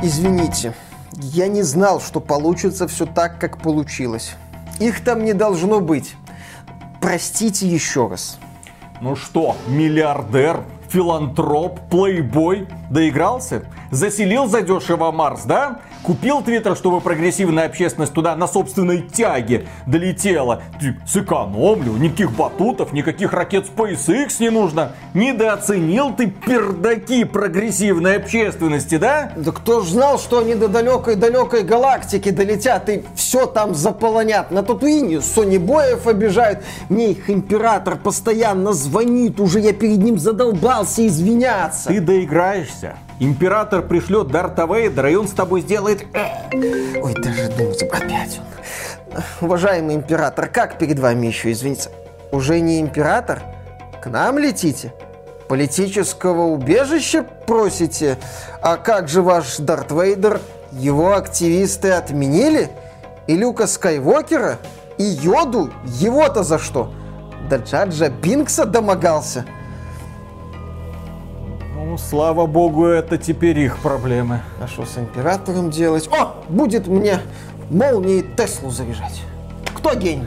Извините, я не знал, что получится все так, как получилось. Их там не должно быть. Простите еще раз. Ну что, миллиардер, филантроп, плейбой, доигрался? Заселил задешево Марс, да? Купил Твиттер, чтобы прогрессивная общественность туда на собственной тяге долетела. Сэкономлю, никаких батутов, никаких ракет SpaceX не нужно. Недооценил ты пердаки прогрессивной общественности, да? Да кто ж знал, что они до далекой-далекой галактики долетят и все там заполонят. На Татуине Сони Боев обижают. Мне их император постоянно звонит, уже я перед ним задолбался извиняться. Ты доиграешься. Император пришлет Дарта Вейдера, и он с тобой сделает... Э. Ой, даже думать, опять он. Уважаемый император, как перед вами еще извиниться? Уже не император? К нам летите? Политического убежища просите? А как же ваш Дарт Вейдер? Его активисты отменили? И Люка Скайуокера? И Йоду? Его-то за что? Да Джаджа Бинкса домогался? Слава богу, это теперь их проблемы. А что с императором делать? О, будет мне молнией Теслу заряжать. Кто гений?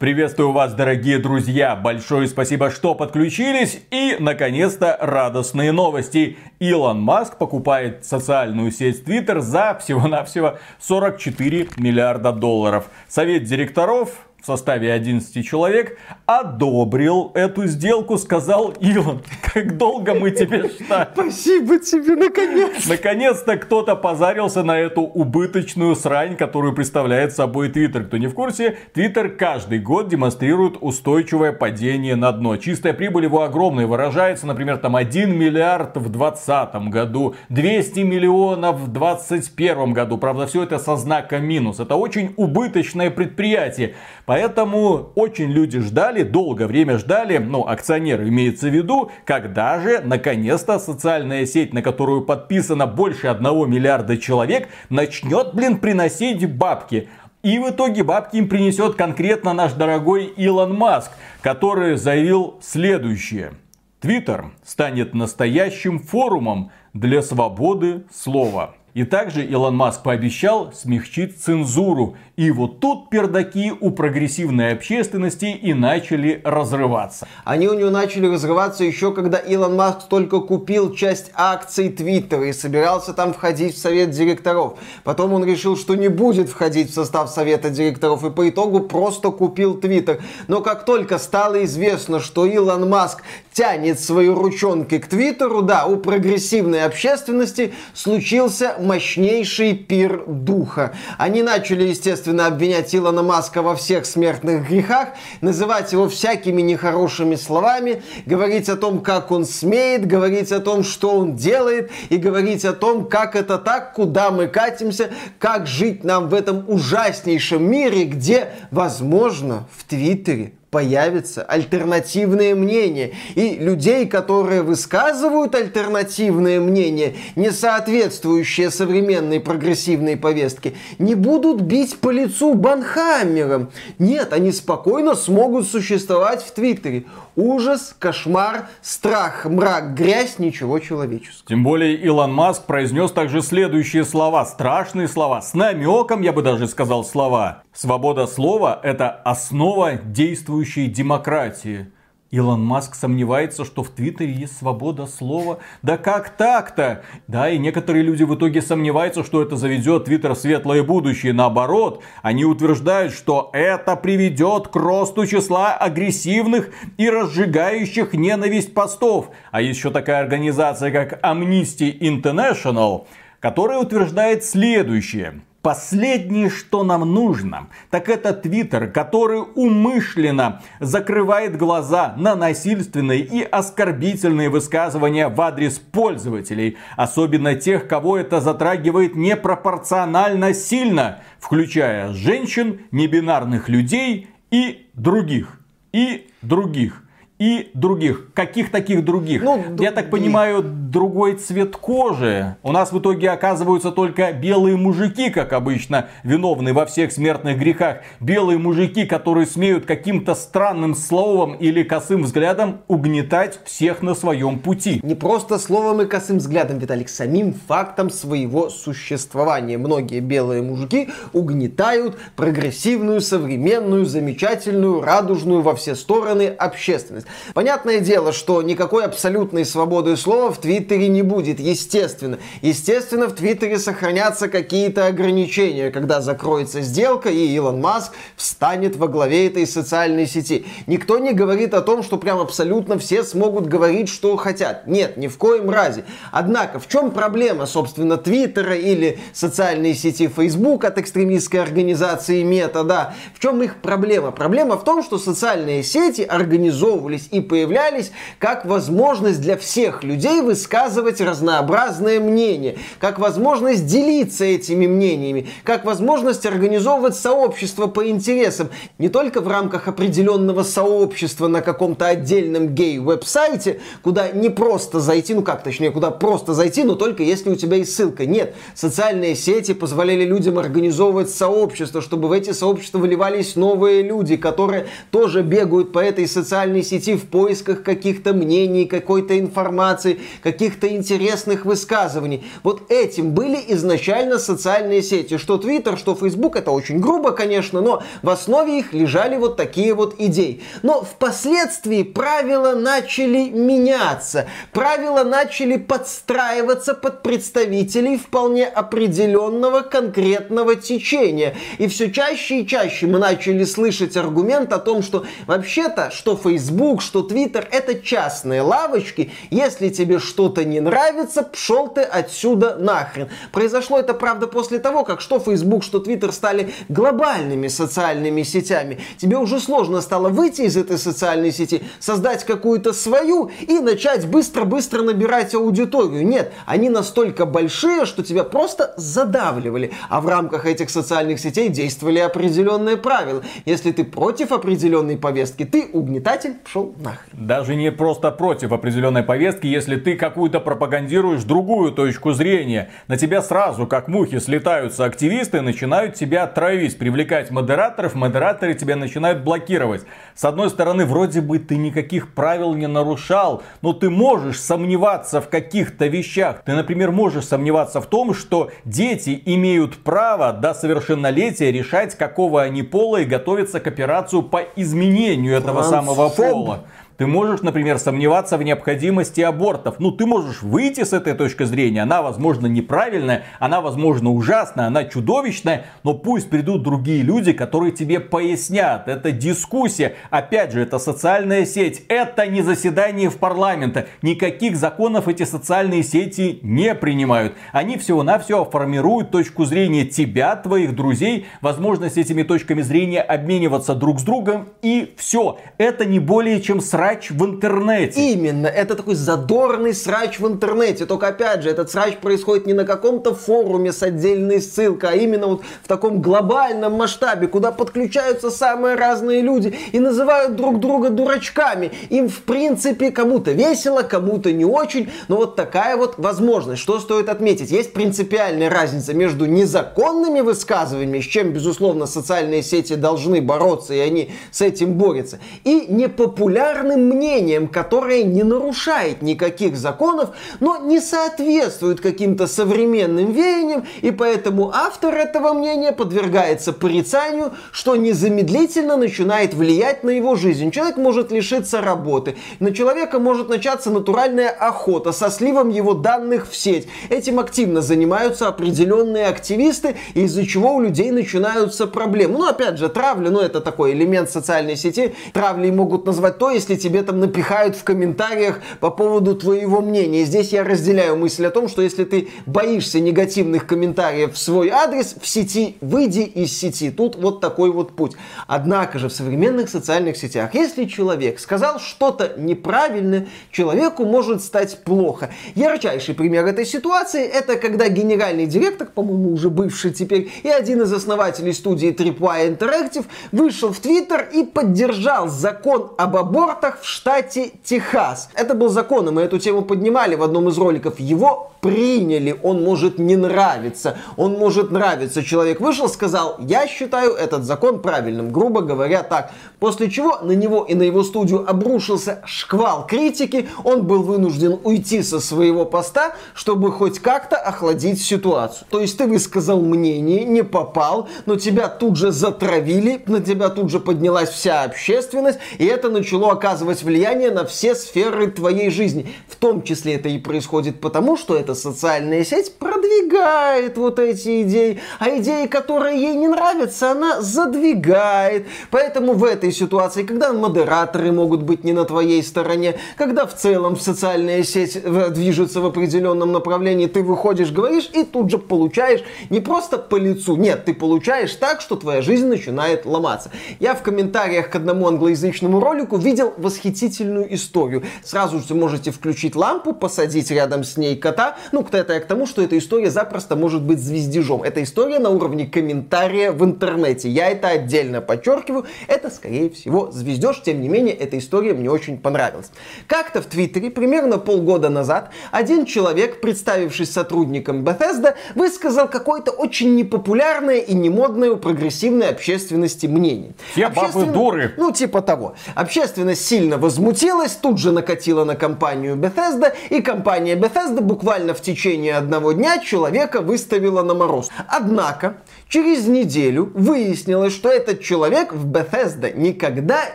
Приветствую вас, дорогие друзья! Большое спасибо, что подключились. И, наконец-то, радостные новости. Илон Маск покупает социальную сеть Twitter за всего-навсего 44 миллиарда долларов. Совет директоров в составе 11 человек одобрил эту сделку, сказал Илон, как долго мы тебе ждали. Спасибо тебе, наконец. Наконец-то кто-то позарился на эту убыточную срань, которую представляет собой Твиттер. Кто не в курсе, Твиттер каждый год демонстрирует устойчивое падение на дно. Чистая прибыль его огромная, выражается, например, там 1 миллиард в 2020 году, 200 миллионов в 2021 году. Правда, все это со знаком минус. Это очень убыточное предприятие. Поэтому очень люди ждали, долгое время ждали, ну, акционеры имеется в виду, когда же, наконец-то, социальная сеть, на которую подписано больше одного миллиарда человек, начнет, блин, приносить бабки. И в итоге бабки им принесет конкретно наш дорогой Илон Маск, который заявил следующее. Твиттер станет настоящим форумом для свободы слова. И также Илон Маск пообещал смягчить цензуру. И вот тут пердаки у прогрессивной общественности и начали разрываться. Они у него начали разрываться еще когда Илон Маск только купил часть акций Твиттера и собирался там входить в совет директоров. Потом он решил, что не будет входить в состав совета директоров и по итогу просто купил Твиттер. Но как только стало известно, что Илон Маск тянет свои ручонки к Твиттеру, да, у прогрессивной общественности случился мощнейший пир духа. Они начали, естественно, обвинять Илона Маска во всех смертных грехах, называть его всякими нехорошими словами, говорить о том, как он смеет, говорить о том, что он делает, и говорить о том, как это так, куда мы катимся, как жить нам в этом ужаснейшем мире, где, возможно, в Твиттере появятся альтернативные мнения. И людей, которые высказывают альтернативные мнения, не соответствующие современной прогрессивной повестке, не будут бить по лицу банхаммером. Нет, они спокойно смогут существовать в Твиттере. Ужас, кошмар, страх, мрак, грязь, ничего человеческого. Тем более Илон Маск произнес также следующие слова, страшные слова, с намеком, я бы даже сказал, слова. Свобода слова – это основа действующей демократии. Илон Маск сомневается, что в Твиттере есть свобода слова. Да как так-то? Да, и некоторые люди в итоге сомневаются, что это заведет Твиттер в светлое будущее. Наоборот, они утверждают, что это приведет к росту числа агрессивных и разжигающих ненависть постов. А еще такая организация, как Amnesty International, которая утверждает следующее. Последнее, что нам нужно, так это Твиттер, который умышленно закрывает глаза на насильственные и оскорбительные высказывания в адрес пользователей, особенно тех, кого это затрагивает непропорционально сильно, включая женщин, небинарных людей и других. И других. И других. Каких таких других? Ну, Я так понимаю, другой цвет кожи. У нас в итоге оказываются только белые мужики, как обычно, виновны во всех смертных грехах. Белые мужики, которые смеют каким-то странным словом или косым взглядом угнетать всех на своем пути. Не просто словом и косым взглядом, Виталик, самим фактом своего существования. Многие белые мужики угнетают прогрессивную, современную, замечательную, радужную во все стороны общественность. Понятное дело, что никакой абсолютной свободы слова в Твиттере не будет, естественно. Естественно, в Твиттере сохранятся какие-то ограничения, когда закроется сделка и Илон Маск встанет во главе этой социальной сети. Никто не говорит о том, что прям абсолютно все смогут говорить, что хотят. Нет, ни в коем разе. Однако, в чем проблема, собственно, Твиттера или социальной сети Facebook от экстремистской организации Мета, да? В чем их проблема? Проблема в том, что социальные сети организовывались появились и появлялись как возможность для всех людей высказывать разнообразные мнения, как возможность делиться этими мнениями, как возможность организовывать сообщество по интересам, не только в рамках определенного сообщества на каком-то отдельном гей-веб-сайте, куда не просто зайти, ну как точнее, куда просто зайти, но только если у тебя есть ссылка. Нет, социальные сети позволяли людям организовывать сообщества, чтобы в эти сообщества выливались новые люди, которые тоже бегают по этой социальной сети идти в поисках каких-то мнений, какой-то информации, каких-то интересных высказываний. Вот этим были изначально социальные сети. Что Twitter, что Facebook, это очень грубо, конечно, но в основе их лежали вот такие вот идеи. Но впоследствии правила начали меняться. Правила начали подстраиваться под представителей вполне определенного конкретного течения. И все чаще и чаще мы начали слышать аргумент о том, что вообще-то, что Facebook, Facebook, что Twitter это частные лавочки. Если тебе что-то не нравится, пшел ты отсюда нахрен. Произошло это, правда, после того, как что Facebook, что Twitter стали глобальными социальными сетями. Тебе уже сложно стало выйти из этой социальной сети, создать какую-то свою и начать быстро-быстро набирать аудиторию. Нет, они настолько большие, что тебя просто задавливали. А в рамках этих социальных сетей действовали определенные правила. Если ты против определенной повестки, ты угнетатель, пошел нахрен. Даже не просто против определенной повестки, если ты какую-то пропагандируешь другую точку зрения. На тебя сразу, как мухи, слетаются активисты и начинают тебя травить, привлекать модераторов, модераторы тебя начинают блокировать. С одной стороны, вроде бы ты никаких правил не нарушал, но ты можешь сомневаться в каких-то вещах. Ты, например, можешь сомневаться в том, что дети имеют право до совершеннолетия решать, какого они пола и готовиться к операцию по изменению этого самого пола. boa. Ты можешь, например, сомневаться в необходимости абортов. Ну, ты можешь выйти с этой точки зрения. Она, возможно, неправильная, она, возможно, ужасная, она чудовищная. Но пусть придут другие люди, которые тебе пояснят. Это дискуссия. Опять же, это социальная сеть. Это не заседание в парламента. Никаких законов эти социальные сети не принимают. Они всего-навсего формируют точку зрения тебя, твоих друзей, возможность этими точками зрения обмениваться друг с другом. И все. Это не более чем сразу срач в интернете. Именно, это такой задорный срач в интернете. Только опять же, этот срач происходит не на каком-то форуме с отдельной ссылкой, а именно вот в таком глобальном масштабе, куда подключаются самые разные люди и называют друг друга дурачками. Им, в принципе, кому-то весело, кому-то не очень, но вот такая вот возможность. Что стоит отметить? Есть принципиальная разница между незаконными высказываниями, с чем, безусловно, социальные сети должны бороться, и они с этим борются, и непопулярными мнением, которое не нарушает никаких законов, но не соответствует каким-то современным веяниям, и поэтому автор этого мнения подвергается порицанию, что незамедлительно начинает влиять на его жизнь. Человек может лишиться работы, на человека может начаться натуральная охота со сливом его данных в сеть. Этим активно занимаются определенные активисты, из-за чего у людей начинаются проблемы. Ну, опять же, травля, ну, это такой элемент социальной сети. Травлей могут назвать то, если тебе там напихают в комментариях по поводу твоего мнения. здесь я разделяю мысль о том, что если ты боишься негативных комментариев в свой адрес в сети, выйди из сети. Тут вот такой вот путь. Однако же в современных социальных сетях, если человек сказал что-то неправильное, человеку может стать плохо. Ярчайший пример этой ситуации это когда генеральный директор, по-моему, уже бывший теперь, и один из основателей студии Tripwire Interactive вышел в Твиттер и поддержал закон об абортах штатах в штате Техас. Это был закон, и мы эту тему поднимали в одном из роликов. Его приняли, он может не нравиться, он может нравиться. Человек вышел, сказал, я считаю этот закон правильным, грубо говоря так. После чего на него и на его студию обрушился шквал критики, он был вынужден уйти со своего поста, чтобы хоть как-то охладить ситуацию. То есть ты высказал мнение, не попал, но тебя тут же затравили, на тебя тут же поднялась вся общественность, и это начало оказывать влияние на все сферы твоей жизни. В том числе это и происходит потому, что эта социальная сеть продвигает вот эти идеи, а идеи, которые ей не нравятся, она задвигает. Поэтому в этой ситуации, когда модераторы могут быть не на твоей стороне, когда в целом социальная сеть движется в определенном направлении, ты выходишь, говоришь и тут же получаешь не просто по лицу, нет, ты получаешь так, что твоя жизнь начинает ломаться. Я в комментариях к одному англоязычному ролику видел восхитительную историю. Сразу же можете включить лампу, посадить рядом с ней кота, ну, это я к тому, что эта история запросто может быть звездежом. Это история на уровне комментария в интернете. Я это отдельно подчеркиваю. Это, скорее всего, звездеж. Тем не менее, эта история мне очень понравилась. Как-то в Твиттере примерно полгода назад один человек, представившись сотрудником Bethesda, высказал какое-то очень непопулярное и немодное у прогрессивной общественности мнение. Все бабы дуры. Ну, типа того. Общественность сильно возмутилась, тут же накатила на компанию Bethesda, и компания Bethesda буквально в течение одного дня человека выставила на мороз. Однако, через неделю выяснилось, что этот человек в Bethesda никогда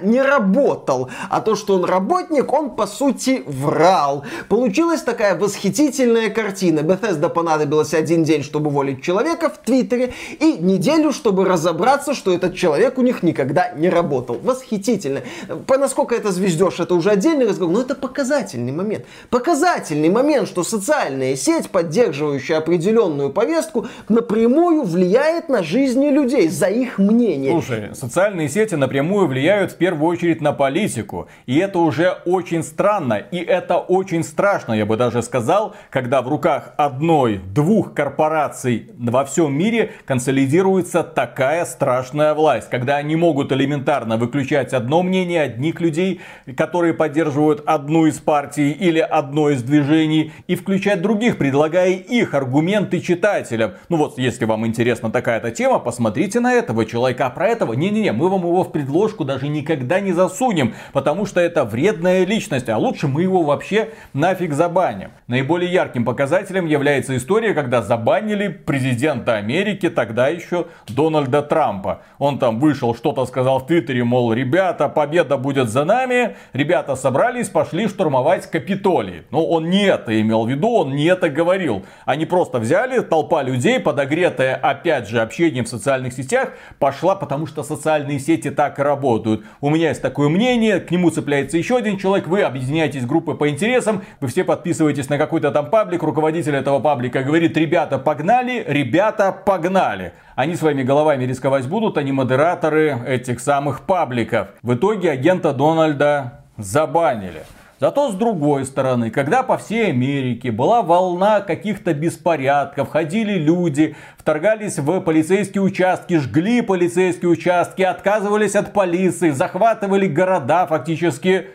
не работал. А то, что он работник, он по сути врал. Получилась такая восхитительная картина. Bethesda понадобилось один день, чтобы уволить человека в Твиттере, и неделю, чтобы разобраться, что этот человек у них никогда не работал. Восхитительно. По насколько это звездешь, это уже отдельный разговор, но это показательный момент. Показательный момент, что социальная сеть, поддерживающая определенную повестку, напрямую влияет на жизни людей за их мнение. Слушай, социальные сети напрямую влияют в первую очередь на политику. И это уже очень странно. И это очень страшно, я бы даже сказал, когда в руках одной-двух корпораций во всем мире консолидируется такая страшная власть. Когда они могут элементарно выключать одно мнение одних людей, которые поддерживают одну из партий или одно из движений, и включать других, предлагая их аргументы читателям. Ну вот, если вам интересна такая-то тема, посмотрите на этого человека. А про этого, не-не-не, мы вам его в предложку даже никогда не засунем, потому что это вредная личность, а лучше мы его вообще нафиг забаним. Наиболее ярким показателем является история, когда забанили президента Америки, тогда еще Дональда Трампа. Он там вышел, что-то сказал в Твиттере, мол, ребята, победа будет за нами. Ребята собрались, пошли штурмовать Капитолий. Но он не это имел в виду, он не это говорил. Они просто взяли, толпа людей, подогретая опять же общением в социальных сетях, пошла, потому что социальные сети так работают. У меня есть такое мнение, к нему цепляется еще один человек, вы объединяетесь группы по интересам, вы все подписываетесь на какой-то там паблик, руководитель этого паблика говорит, ребята, погнали, ребята, погнали. Они своими головами рисковать будут, они модераторы этих самых пабликов. В итоге агента Дональда забанили. Зато с другой стороны, когда по всей Америке была волна каких-то беспорядков, ходили люди, вторгались в полицейские участки, жгли полицейские участки, отказывались от полиции, захватывали города фактически,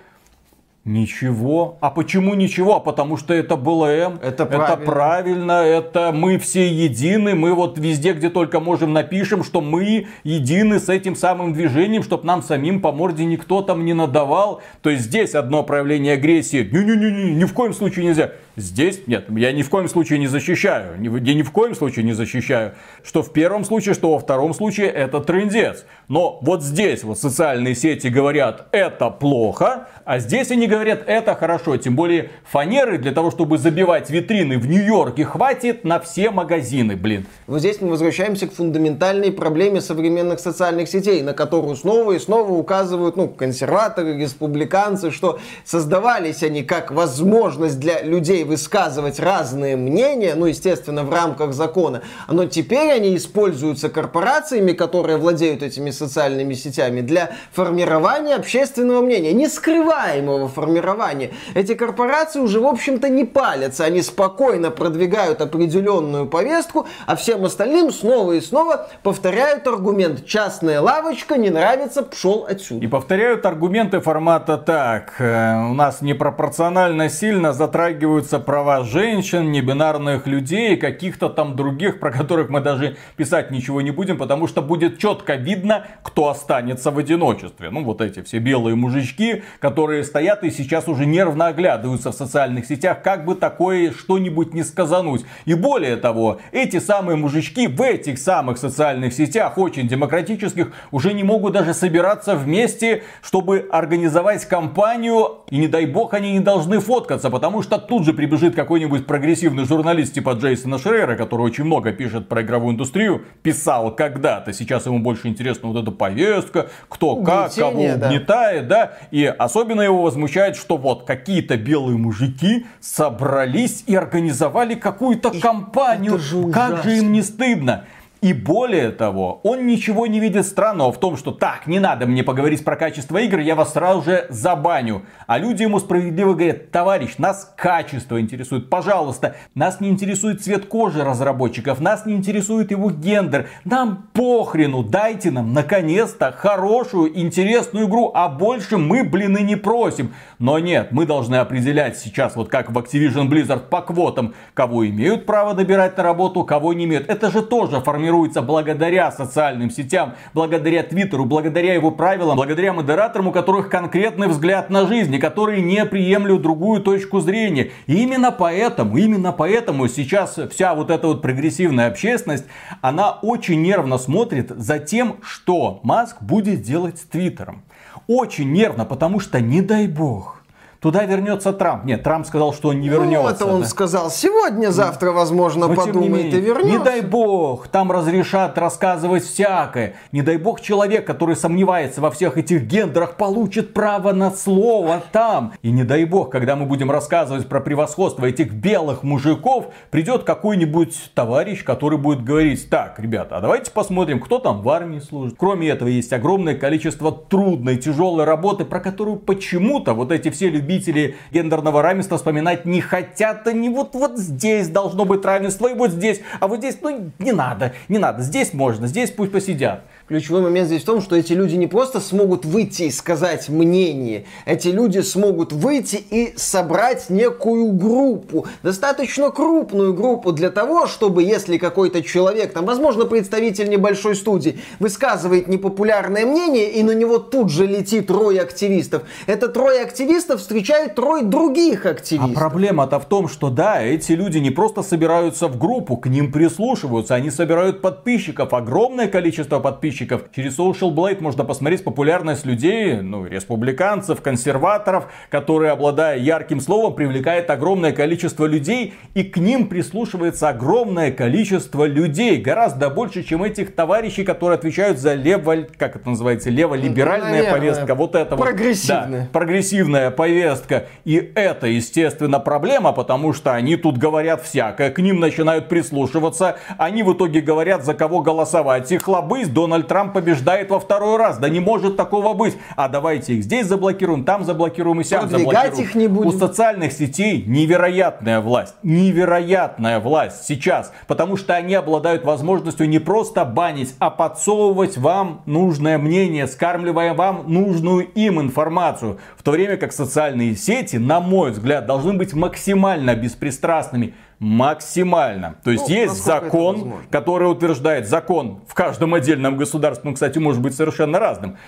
Ничего. А почему ничего? А потому что это БЛМ. Это правильно. это правильно. Это мы все едины. Мы вот везде, где только можем, напишем, что мы едины с этим самым движением, чтобы нам самим по морде никто там не надавал. То есть здесь одно проявление агрессии. Не-не-не, ни в коем случае нельзя. Здесь нет, я ни в коем случае не защищаю. Я ни в коем случае не защищаю. Что в первом случае, что во втором случае это трендец. Но вот здесь вот социальные сети говорят, это плохо, а здесь они говорят, это хорошо. Тем более фанеры для того, чтобы забивать витрины в Нью-Йорке, хватит на все магазины, блин. Вот здесь мы возвращаемся к фундаментальной проблеме современных социальных сетей, на которую снова и снова указывают ну, консерваторы, республиканцы, что создавались они как возможность для людей высказывать разные мнения, ну, естественно, в рамках закона, но теперь они используются корпорациями, которые владеют этими социальными сетями, для формирования общественного мнения, не скрываемого формирования формирования. Эти корпорации уже, в общем-то, не палятся. Они спокойно продвигают определенную повестку, а всем остальным снова и снова повторяют аргумент «частная лавочка, не нравится, пшел отсюда». И повторяют аргументы формата так. Э, у нас непропорционально сильно затрагиваются права женщин, небинарных людей, каких-то там других, про которых мы даже писать ничего не будем, потому что будет четко видно, кто останется в одиночестве. Ну, вот эти все белые мужички, которые стоят и сейчас уже нервно оглядываются в социальных сетях, как бы такое что-нибудь не сказануть. И более того, эти самые мужички в этих самых социальных сетях, очень демократических, уже не могут даже собираться вместе, чтобы организовать кампанию. И не дай бог, они не должны фоткаться, потому что тут же прибежит какой-нибудь прогрессивный журналист типа Джейсона Шрейера, который очень много пишет про игровую индустрию, писал когда-то. Сейчас ему больше интересна вот эта повестка, кто как, кого угнетает, да. да. И особенно его возмущает, что вот какие-то белые мужики собрались и организовали какую-то кампанию. Как же им не стыдно? И более того, он ничего не видит странного в том, что так, не надо мне поговорить про качество игр, я вас сразу же забаню. А люди ему справедливо говорят, товарищ, нас качество интересует, пожалуйста, нас не интересует цвет кожи разработчиков, нас не интересует его гендер, нам похрену, дайте нам наконец-то хорошую, интересную игру, а больше мы, блин, и не просим. Но нет, мы должны определять сейчас, вот как в Activision Blizzard по квотам, кого имеют право набирать на работу, кого не имеют. Это же тоже формируется формируется благодаря социальным сетям, благодаря Твиттеру, благодаря его правилам, благодаря модераторам, у которых конкретный взгляд на жизнь, и которые не приемлют другую точку зрения. И именно поэтому, именно поэтому сейчас вся вот эта вот прогрессивная общественность, она очень нервно смотрит за тем, что Маск будет делать с Твиттером. Очень нервно, потому что не дай бог Туда вернется Трамп. Нет, Трамп сказал, что он не вернется. Ну, это он да. сказал. Сегодня, завтра, возможно, Но, подумает и вернется. Не дай бог, там разрешат рассказывать всякое. Не дай бог, человек, который сомневается во всех этих гендерах, получит право на слово там. И не дай бог, когда мы будем рассказывать про превосходство этих белых мужиков, придет какой-нибудь товарищ, который будет говорить, так, ребята, а давайте посмотрим, кто там в армии служит. Кроме этого, есть огромное количество трудной, тяжелой работы, про которую почему-то вот эти все люди любители гендерного равенства вспоминать не хотят. Они вот, вот здесь должно быть равенство, и вот здесь. А вот здесь, ну, не надо, не надо. Здесь можно, здесь пусть посидят. Ключевой момент здесь в том, что эти люди не просто смогут выйти и сказать мнение, эти люди смогут выйти и собрать некую группу, достаточно крупную группу для того, чтобы если какой-то человек, там, возможно, представитель небольшой студии, высказывает непопулярное мнение, и на него тут же летит трое активистов, это трое активистов встречают трое других активистов. А проблема-то в том, что да, эти люди не просто собираются в группу, к ним прислушиваются, они собирают подписчиков, огромное количество подписчиков, подписчиков. Через Social Blade можно посмотреть популярность людей, ну, республиканцев, консерваторов, которые, обладая ярким словом, привлекает огромное количество людей, и к ним прислушивается огромное количество людей. Гораздо больше, чем этих товарищей, которые отвечают за лево, как это называется, лево-либеральная ну, повестка. Вот это прогрессивная. Вот, да, прогрессивная повестка. И это, естественно, проблема, потому что они тут говорят всякое, к ним начинают прислушиваться, они в итоге говорят, за кого голосовать. Их лобысь Дональд Трамп побеждает во второй раз. Да не может такого быть. А давайте их здесь заблокируем, там заблокируем и сям заблокируем. их не будем. У социальных сетей невероятная власть. Невероятная власть сейчас. Потому что они обладают возможностью не просто банить, а подсовывать вам нужное мнение, скармливая вам нужную им информацию. В то время как социальные сети, на мой взгляд, должны быть максимально беспристрастными максимально. То есть ну, есть закон, который утверждает закон в каждом отдельном государстве, ну, кстати, может быть совершенно разным.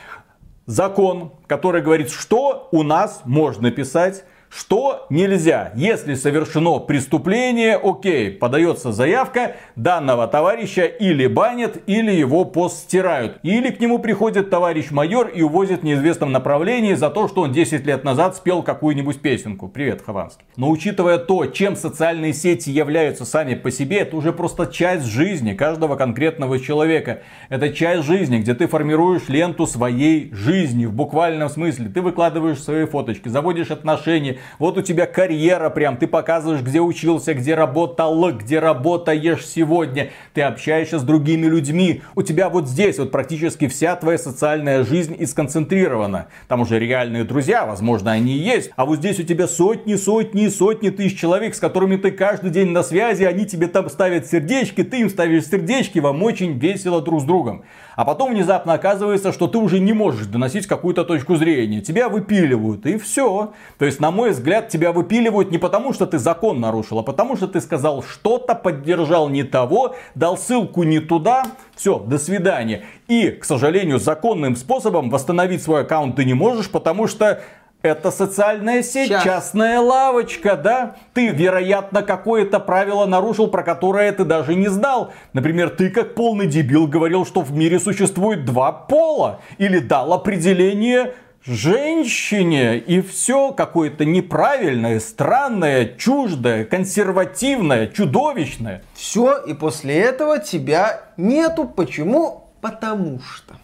Закон, который говорит, что у нас можно писать, что нельзя? Если совершено преступление, окей, подается заявка, данного товарища или банят, или его пост стирают. Или к нему приходит товарищ майор и увозит в неизвестном направлении за то, что он 10 лет назад спел какую-нибудь песенку. Привет, Хованский. Но учитывая то, чем социальные сети являются сами по себе, это уже просто часть жизни каждого конкретного человека. Это часть жизни, где ты формируешь ленту своей жизни в буквальном смысле. Ты выкладываешь свои фоточки, заводишь отношения, Вот у тебя карьера прям, ты показываешь, где учился, где работал, где работаешь сегодня. Ты общаешься с другими людьми. У тебя вот здесь вот практически вся твоя социальная жизнь и сконцентрирована. Там уже реальные друзья, возможно, они и есть. А вот здесь у тебя сотни, сотни, сотни тысяч человек, с которыми ты каждый день на связи, они тебе там ставят сердечки, ты им ставишь сердечки, вам очень весело друг с другом. А потом внезапно оказывается, что ты уже не можешь доносить какую-то точку зрения. Тебя выпиливают, и все. То есть, на мой взгляд, тебя выпиливают не потому, что ты закон нарушил, а потому, что ты сказал что-то, поддержал не того, дал ссылку не туда. Все, до свидания. И, к сожалению, законным способом восстановить свой аккаунт ты не можешь, потому что это социальная сеть, Сейчас. частная лавочка, да? Ты, вероятно, какое-то правило нарушил, про которое ты даже не знал. Например, ты как полный дебил говорил, что в мире существует два пола. Или дал определение женщине. И все какое-то неправильное, странное, чуждое, консервативное, чудовищное. Все, и после этого тебя нету. Почему? Потому что.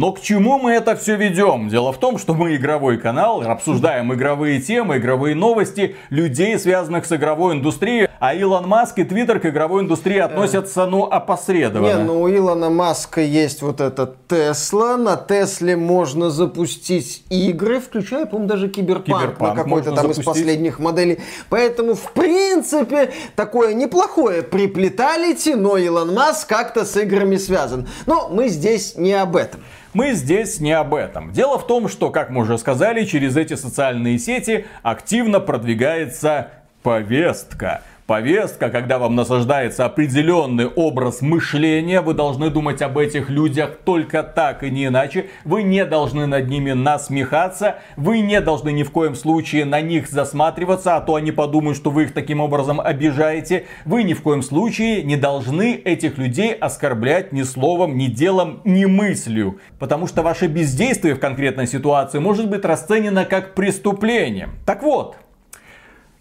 Но к чему мы это все ведем? Дело в том, что мы игровой канал, обсуждаем игровые темы, игровые новости, людей, связанных с игровой индустрией. А Илон Маск и Твиттер к игровой индустрии относятся, ну, опосредованно. Не, ну у Илона Маска есть вот этот Тесла. На Тесле можно запустить игры, включая, по-моему, даже Киберпанк, Киберпанк на какой-то там запустить. из последних моделей. Поэтому, в принципе, такое неплохое приплеталити, но Илон Маск как-то с играми связан. Но мы здесь не об этом. Мы здесь не об этом. Дело в том, что, как мы уже сказали, через эти социальные сети активно продвигается повестка повестка, когда вам насаждается определенный образ мышления, вы должны думать об этих людях только так и не иначе. Вы не должны над ними насмехаться, вы не должны ни в коем случае на них засматриваться, а то они подумают, что вы их таким образом обижаете. Вы ни в коем случае не должны этих людей оскорблять ни словом, ни делом, ни мыслью. Потому что ваше бездействие в конкретной ситуации может быть расценено как преступление. Так вот,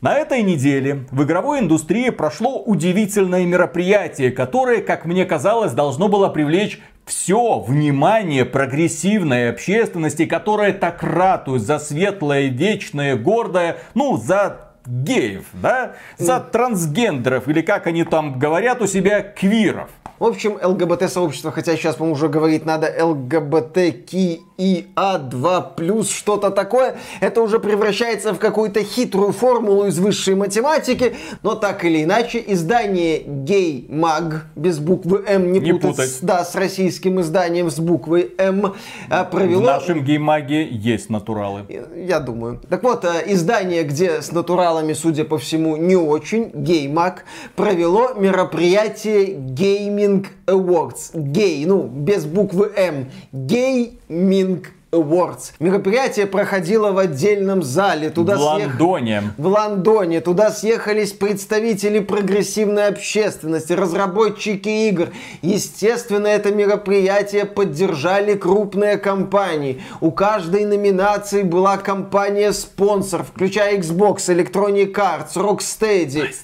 на этой неделе в игровой индустрии прошло удивительное мероприятие, которое, как мне казалось, должно было привлечь все внимание прогрессивной общественности, которая так ратует за светлое, вечное, гордое, ну, за геев, да? За трансгендеров, или как они там говорят у себя, квиров. В общем, ЛГБТ-сообщество, хотя сейчас, по-моему, уже говорить надо ЛГБТКИ ИА2+, что-то такое. Это уже превращается в какую-то хитрую формулу из высшей математики, но так или иначе, издание Gay Mag без буквы М, не, не путать, путать. С, да, с российским изданием с буквой М, а, провело... В нашем Геймаге есть натуралы. Я думаю. Так вот, э, издание, где с натуралами, судя по всему, не очень, Геймаг, провело мероприятие Gaming Awards. Гей, ну, без буквы М. Гей Gaming Awards. Мероприятие проходило в отдельном зале. Туда в съех... Лондоне. В Лондоне. Туда съехались представители прогрессивной общественности, разработчики игр. Естественно, это мероприятие поддержали крупные компании. У каждой номинации была компания-спонсор, включая Xbox, Electronic Arts, Rocksteady. PlayStation.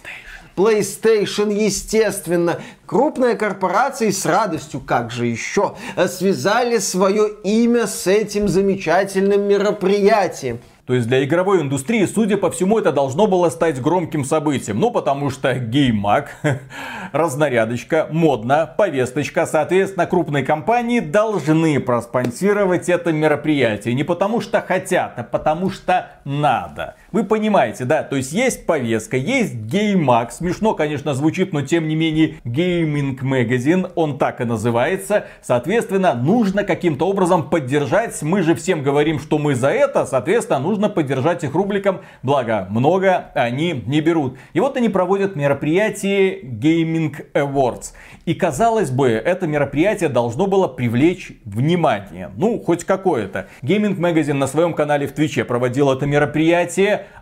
PlayStation, естественно. Крупные корпорации с радостью, как же еще, связали свое имя с этим замечательным мероприятием. То есть для игровой индустрии, судя по всему, это должно было стать громким событием. Ну, потому что геймак, разнарядочка, модно, повесточка, соответственно, крупные компании должны проспонсировать это мероприятие. Не потому что хотят, а потому что надо. Вы понимаете, да? То есть есть повестка, есть геймаг. Смешно, конечно, звучит, но тем не менее gaming магазин, он так и называется. Соответственно, нужно каким-то образом поддержать. Мы же всем говорим, что мы за это. Соответственно, нужно поддержать их рубликом. Благо, много они не берут. И вот они проводят мероприятие Gaming Awards. И казалось бы, это мероприятие должно было привлечь внимание. Ну, хоть какое-то. Gaming Magazine на своем канале в Твиче проводил это мероприятие.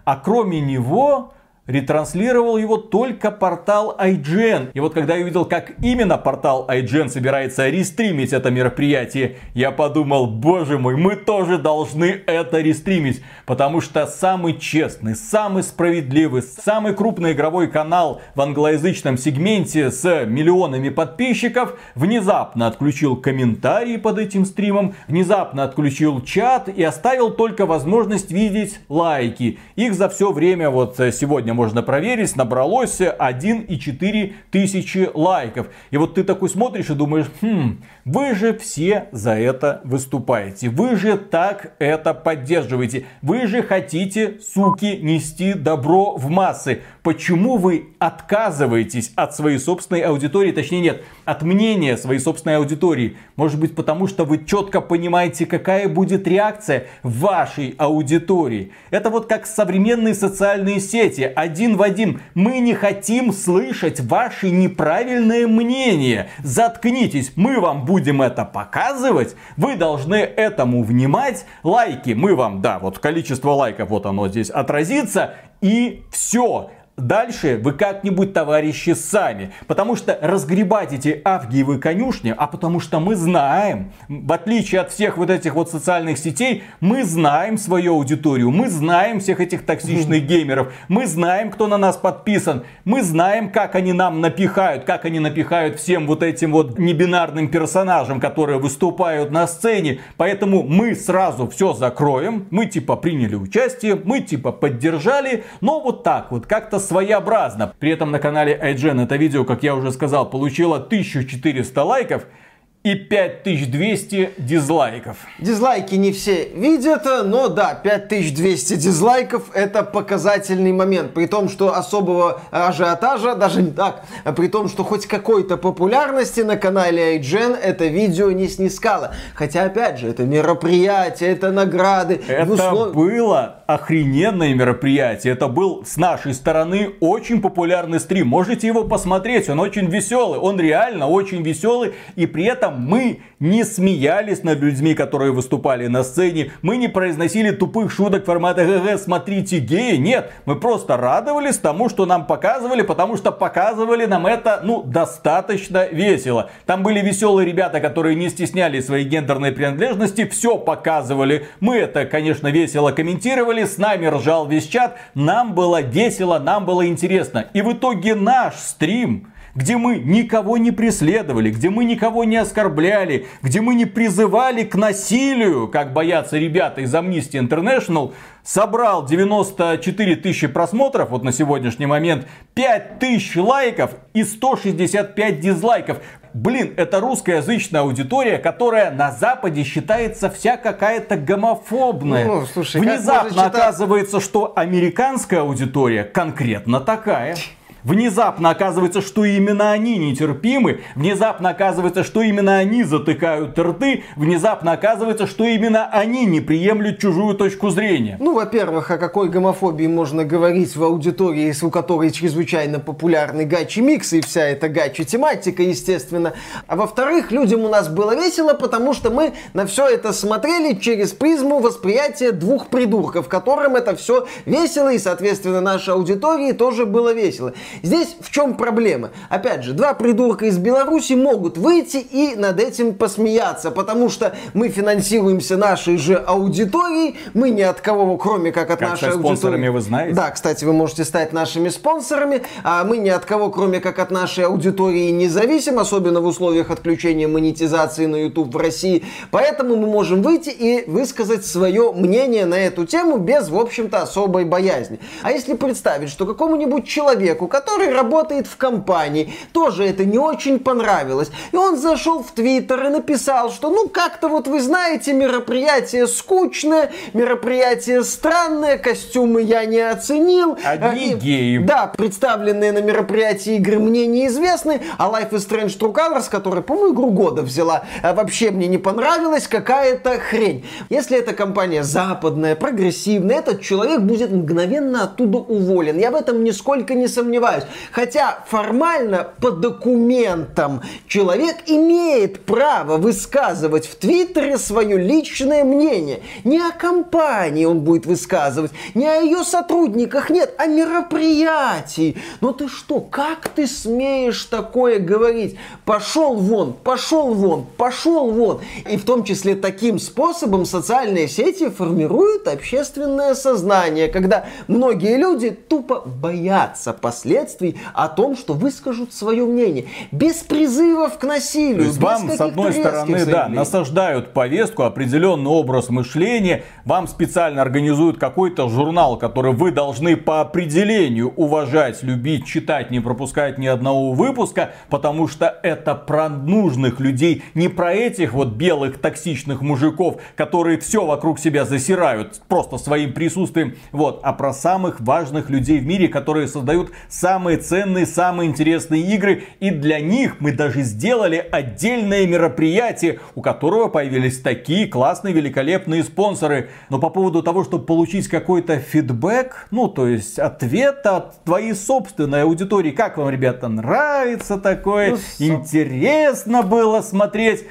А кроме него ретранслировал его только портал IGN. И вот когда я увидел, как именно портал IGN собирается рестримить это мероприятие, я подумал, боже мой, мы тоже должны это рестримить. Потому что самый честный, самый справедливый, самый крупный игровой канал в англоязычном сегменте с миллионами подписчиков внезапно отключил комментарии под этим стримом, внезапно отключил чат и оставил только возможность видеть лайки. Их за все время вот сегодня сегодня можно проверить, набралось 1,4 тысячи лайков. И вот ты такой смотришь и думаешь, хм, вы же все за это выступаете. Вы же так это поддерживаете. Вы же хотите, суки, нести добро в массы. Почему вы отказываетесь от своей собственной аудитории? Точнее нет, от мнения своей собственной аудитории. Может быть потому, что вы четко понимаете, какая будет реакция вашей аудитории. Это вот как современные социальные сети. Один в один. Мы не хотим слышать ваши неправильные мнения. Заткнитесь, мы вам будем это показывать. Вы должны этому внимать. Лайки мы вам, да, вот количество лайков, вот оно здесь отразится. И все. Дальше вы как-нибудь, товарищи, сами. Потому что разгребать эти авгиевы конюшни, а потому что мы знаем, в отличие от всех вот этих вот социальных сетей, мы знаем свою аудиторию, мы знаем всех этих токсичных геймеров, мы знаем, кто на нас подписан, мы знаем, как они нам напихают, как они напихают всем вот этим вот небинарным персонажам, которые выступают на сцене. Поэтому мы сразу все закроем, мы типа приняли участие, мы типа поддержали, но вот так вот, как-то своеобразно. При этом на канале IGN это видео, как я уже сказал, получило 1400 лайков и 5200 дизлайков. Дизлайки не все видят, но да, 5200 дизлайков это показательный момент. При том, что особого ажиотажа, даже не так, при том, что хоть какой-то популярности на канале IGN это видео не снискало. Хотя, опять же, это мероприятие, это награды. Это услов... было охрененное мероприятие. Это был с нашей стороны очень популярный стрим. Можете его посмотреть, он очень веселый. Он реально очень веселый. И при этом мы не смеялись над людьми, которые выступали на сцене. Мы не произносили тупых шуток формата ГГ, смотрите геи. Нет, мы просто радовались тому, что нам показывали, потому что показывали нам это, ну, достаточно весело. Там были веселые ребята, которые не стесняли своей гендерной принадлежности, все показывали. Мы это, конечно, весело комментировали, с нами ржал весь чат. Нам было весело, нам было интересно. И в итоге наш стрим где мы никого не преследовали, где мы никого не оскорбляли, где мы не призывали к насилию, как боятся ребята из Amnesty International, собрал 94 тысячи просмотров, вот на сегодняшний момент, 5 тысяч лайков и 165 дизлайков. Блин, это русскоязычная аудитория, которая на Западе считается вся какая-то гомофобная. Ну, слушай, Внезапно читать... оказывается, что американская аудитория конкретно такая. Внезапно оказывается, что именно они нетерпимы. Внезапно оказывается, что именно они затыкают рты. Внезапно оказывается, что именно они не приемлют чужую точку зрения. Ну, во-первых, о какой гомофобии можно говорить в аудитории, у которой чрезвычайно популярный гачи микс и вся эта гачи тематика, естественно. А во-вторых, людям у нас было весело, потому что мы на все это смотрели через призму восприятия двух придурков, которым это все весело, и, соответственно, нашей аудитории тоже было весело. Здесь в чем проблема? Опять же, два придурка из Беларуси могут выйти и над этим посмеяться, потому что мы финансируемся нашей же аудиторией, мы ни от кого, кроме как от как нашей аудитории. спонсорами вы знаете? Да, кстати, вы можете стать нашими спонсорами, а мы ни от кого, кроме как от нашей аудитории, не зависим, особенно в условиях отключения монетизации на YouTube в России. Поэтому мы можем выйти и высказать свое мнение на эту тему без, в общем-то, особой боязни. А если представить, что какому-нибудь человеку, который работает в компании. Тоже это не очень понравилось. И он зашел в Твиттер и написал, что ну как-то вот вы знаете, мероприятие скучное, мероприятие странное, костюмы я не оценил. Одни и, геи. Да, представленные на мероприятии игры мне неизвестны, а Life is Strange True Colors, которая, по-моему, игру года взяла, а вообще мне не понравилась, какая-то хрень. Если эта компания западная, прогрессивная, этот человек будет мгновенно оттуда уволен. Я в этом нисколько не сомневаюсь ошибаюсь. Хотя формально по документам человек имеет право высказывать в Твиттере свое личное мнение. Не о компании он будет высказывать, не о ее сотрудниках, нет, о мероприятии. Но ты что, как ты смеешь такое говорить? Пошел вон, пошел вон, пошел вон. И в том числе таким способом социальные сети формируют общественное сознание, когда многие люди тупо боятся последствий о том, что выскажут свое мнение. Без призывов к насилию. То есть вам, с одной стороны, да, насаждают повестку, определенный образ мышления, вам специально организуют какой-то журнал, который вы должны по определению уважать, любить, читать, не пропускать ни одного выпуска, потому что это про нужных людей, не про этих вот белых токсичных мужиков, которые все вокруг себя засирают просто своим присутствием, вот, а про самых важных людей в мире, которые создают самые ценные, самые интересные игры, и для них мы даже сделали отдельное мероприятие, у которого появились такие классные, великолепные спонсоры. Но по поводу того, чтобы получить какой-то фидбэк, ну, то есть ответ от твоей собственной аудитории, как вам, ребята, нравится такое, ну, интересно было смотреть,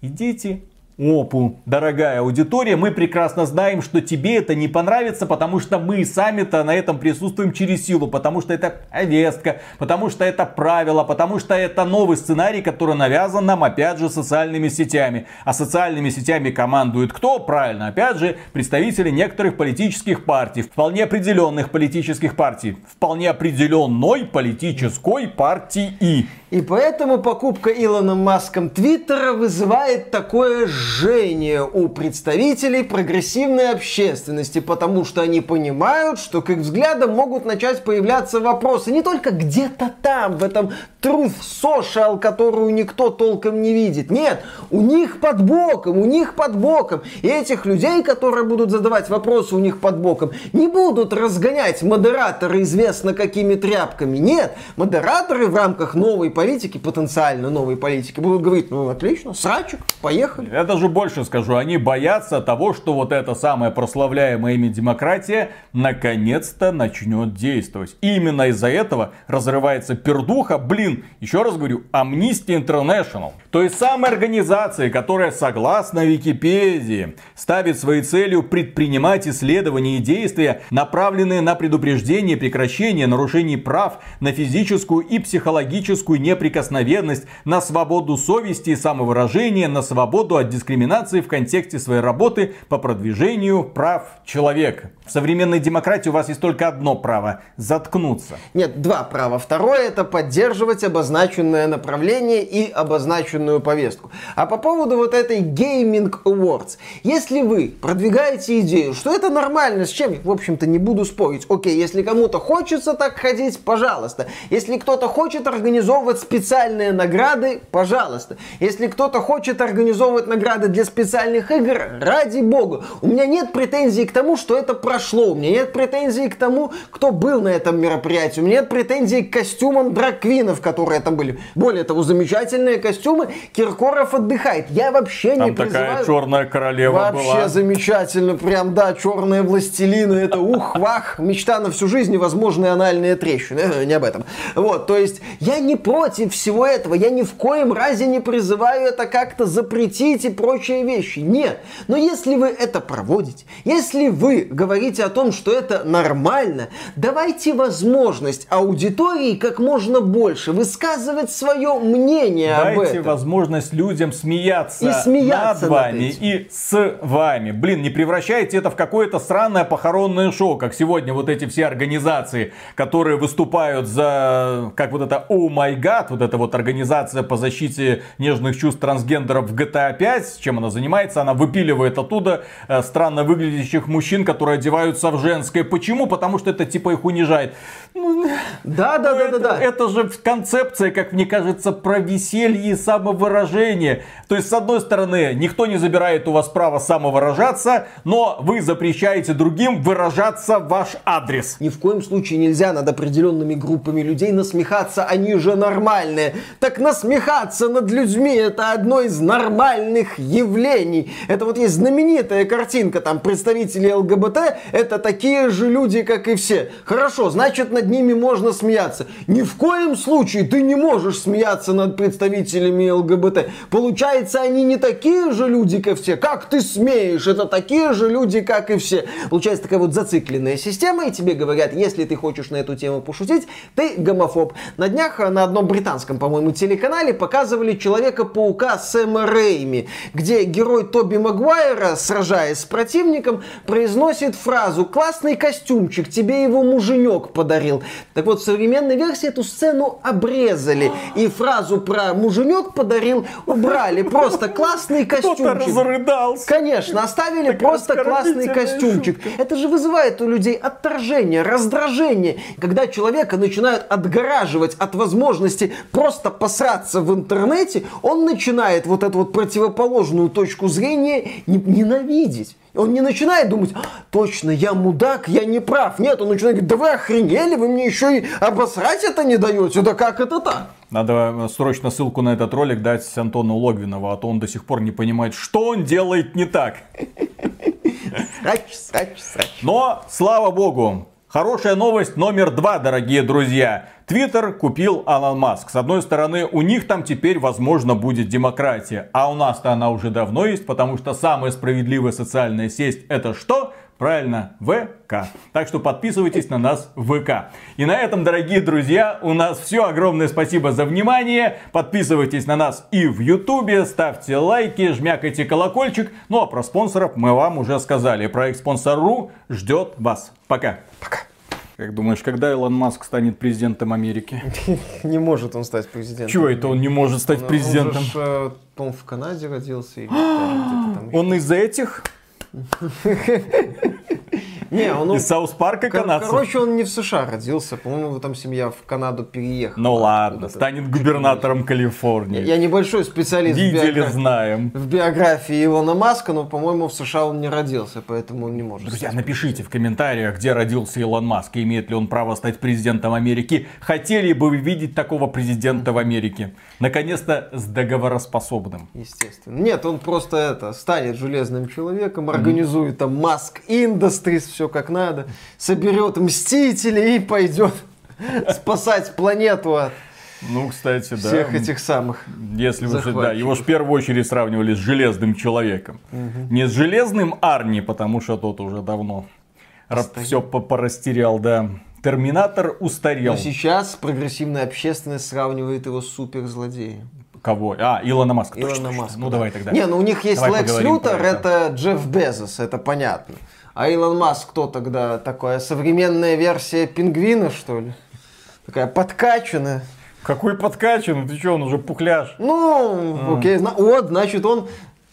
идите опу, дорогая аудитория, мы прекрасно знаем, что тебе это не понравится, потому что мы сами-то на этом присутствуем через силу, потому что это повестка, потому что это правило, потому что это новый сценарий, который навязан нам, опять же, социальными сетями. А социальными сетями командует кто? Правильно, опять же, представители некоторых политических партий, вполне определенных политических партий, вполне определенной политической партии. И поэтому покупка Илоном Маском Твиттера вызывает такое жжение у представителей прогрессивной общественности, потому что они понимают, что к их взглядам могут начать появляться вопросы не только где-то там, в этом truth social, которую никто толком не видит. Нет, у них под боком, у них под боком. И этих людей, которые будут задавать вопросы у них под боком, не будут разгонять модераторы известно какими тряпками. Нет, модераторы в рамках новой политики, потенциально новой политики, будут говорить, ну отлично, срачик, поехали. Я даже больше скажу, они боятся того, что вот эта самая прославляемая ими демократия наконец-то начнет действовать. И именно из-за этого разрывается пердуха, блин, еще раз говорю, Amnesty International. Есть самая организация, которая согласно Википедии ставит своей целью предпринимать исследования и действия, направленные на предупреждение и прекращение нарушений прав, на физическую и психологическую неприкосновенность, на свободу совести и самовыражения, на свободу от дискриминации в контексте своей работы по продвижению прав человека. В современной демократии у вас есть только одно право – заткнуться. Нет, два права. Второе – это поддерживать обозначенное направление и обозначенную повестку. А по поводу вот этой Gaming Awards. Если вы продвигаете идею, что это нормально, с чем, в общем-то, не буду спорить. Окей, если кому-то хочется так ходить, пожалуйста. Если кто-то хочет организовывать специальные награды, пожалуйста. Если кто-то хочет организовывать награды для специальных игр, ради бога. У меня нет претензий к тому, что это про прошло. У меня нет претензий к тому, кто был на этом мероприятии. У меня нет претензий к костюмам драквинов, которые там были. Более того, замечательные костюмы. Киркоров отдыхает. Я вообще там не призываю... такая черная королева вообще была. Вообще замечательно. Прям, да, черные властелины. Это ух-вах. Мечта на всю жизнь. Невозможные анальные трещины. Э, не об этом. Вот, то есть я не против всего этого. Я ни в коем разе не призываю это как-то запретить и прочие вещи. Нет. Но если вы это проводите, если вы говорите о том, что это нормально, давайте возможность аудитории как можно больше высказывать свое мнение Дайте об этом. Дайте возможность людям смеяться, и смеяться над вами над и с вами. Блин, не превращайте это в какое-то странное похоронное шоу, как сегодня вот эти все организации, которые выступают за, как вот это Oh My God, вот эта вот организация по защите нежных чувств трансгендеров в GTA 5, чем она занимается, она выпиливает оттуда э, странно выглядящих мужчин, которые одевают одеваются в женское. Почему? Потому что это типа их унижает. Да, да, да, да, да. Это же концепция, как мне кажется, про веселье и самовыражение. То есть, с одной стороны, никто не забирает у вас право самовыражаться, но вы запрещаете другим выражаться в ваш адрес. Ни в коем случае нельзя над определенными группами людей насмехаться, они же нормальные. Так насмехаться над людьми это одно из нормальных явлений. Это вот есть знаменитая картинка, там представители ЛГБТ, это такие же люди, как и все. Хорошо, значит над ними можно смеяться. Ни в коем случае ты не можешь смеяться над представителями ЛГБТ. Получается, они не такие же люди, как все. Как ты смеешь? Это такие же люди, как и все. Получается такая вот зацикленная система, и тебе говорят, если ты хочешь на эту тему пошутить, ты гомофоб. На днях на одном британском, по-моему, телеканале показывали Человека-паука Сэма Рейми, где герой Тоби Магуайра, сражаясь с противником, произносит фразу «Классный костюмчик, тебе его муженек подарил». Так вот, в современной версии эту сцену обрезали, и фразу про муженек подарил убрали. Просто классный костюмчик. разрыдался. Конечно, оставили просто классный костюмчик. Это же вызывает у людей отторжение, раздражение. Когда человека начинают отгораживать от возможности просто посраться в интернете, он начинает вот эту вот противоположную точку зрения ненавидеть. Он не начинает думать, «А, точно, я мудак, я не прав. Нет, он начинает говорить, да вы охренели, вы мне еще и обосрать это не даете, да как это так? Надо э, срочно ссылку на этот ролик дать Антону Логвинову, а то он до сих пор не понимает, что он делает не так. Срач, срач, срач. Но, слава богу, Хорошая новость номер два, дорогие друзья. Твиттер купил Алан Маск. С одной стороны, у них там теперь, возможно, будет демократия. А у нас-то она уже давно есть, потому что самая справедливая социальная сеть это что? Правильно, ВК. Так что подписывайтесь на нас в ВК. И на этом, дорогие друзья, у нас все. Огромное спасибо за внимание. Подписывайтесь на нас и в Ютубе, ставьте лайки, жмякайте колокольчик. Ну а про спонсоров мы вам уже сказали. Проект Спонсор.ру ждет вас. Пока. Пока. Как думаешь, когда Илон Маск станет президентом Америки? Не может он стать президентом. Чего это он не может стать президентом? Он, он в Канаде родился. Он из этих? Не, он... Из Саус Парка канадцев. Короче, он не в США родился. По-моему, там семья в Канаду переехала. Ну ладно, станет губернатором Калифорнии. Я небольшой специалист Видели, в знаем. В биографии Илона Маска, но, по-моему, в США он не родился, поэтому он не может. Друзья, напишите в комментариях, где родился Илон Маск, и имеет ли он право стать президентом Америки. Хотели бы вы видеть такого президента в Америке? Наконец-то с договороспособным. Естественно. Нет, он просто это, станет железным человеком, организует там Маск Industries, все как надо, соберет Мстителей и пойдет спасать планету от ну, кстати, да. Всех этих самых. Если вы да, его же в первую очередь сравнивали с железным человеком. Угу. Не с железным Арни, потому что тот уже давно Остаем. все порастерял, да. Терминатор устарел. Но сейчас прогрессивная общественность сравнивает его с суперзлодеем. Кого? А, Илона Маска. Илона точно, Маска. Точно. Ну, давай тогда. Не, ну у них есть давай Лекс Лютер, это Джефф Безос, это понятно. А Илон Маск кто тогда такая современная версия пингвина, что ли? Такая подкачанная. Какой подкачанный? Ты что, он уже пухляш? Ну, а. окей. Вот, значит, он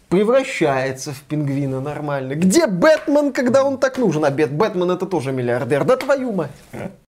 превращается в пингвина нормально. Где Бэтмен, когда он так нужен? А Бэтмен это тоже миллиардер. Да твою мать.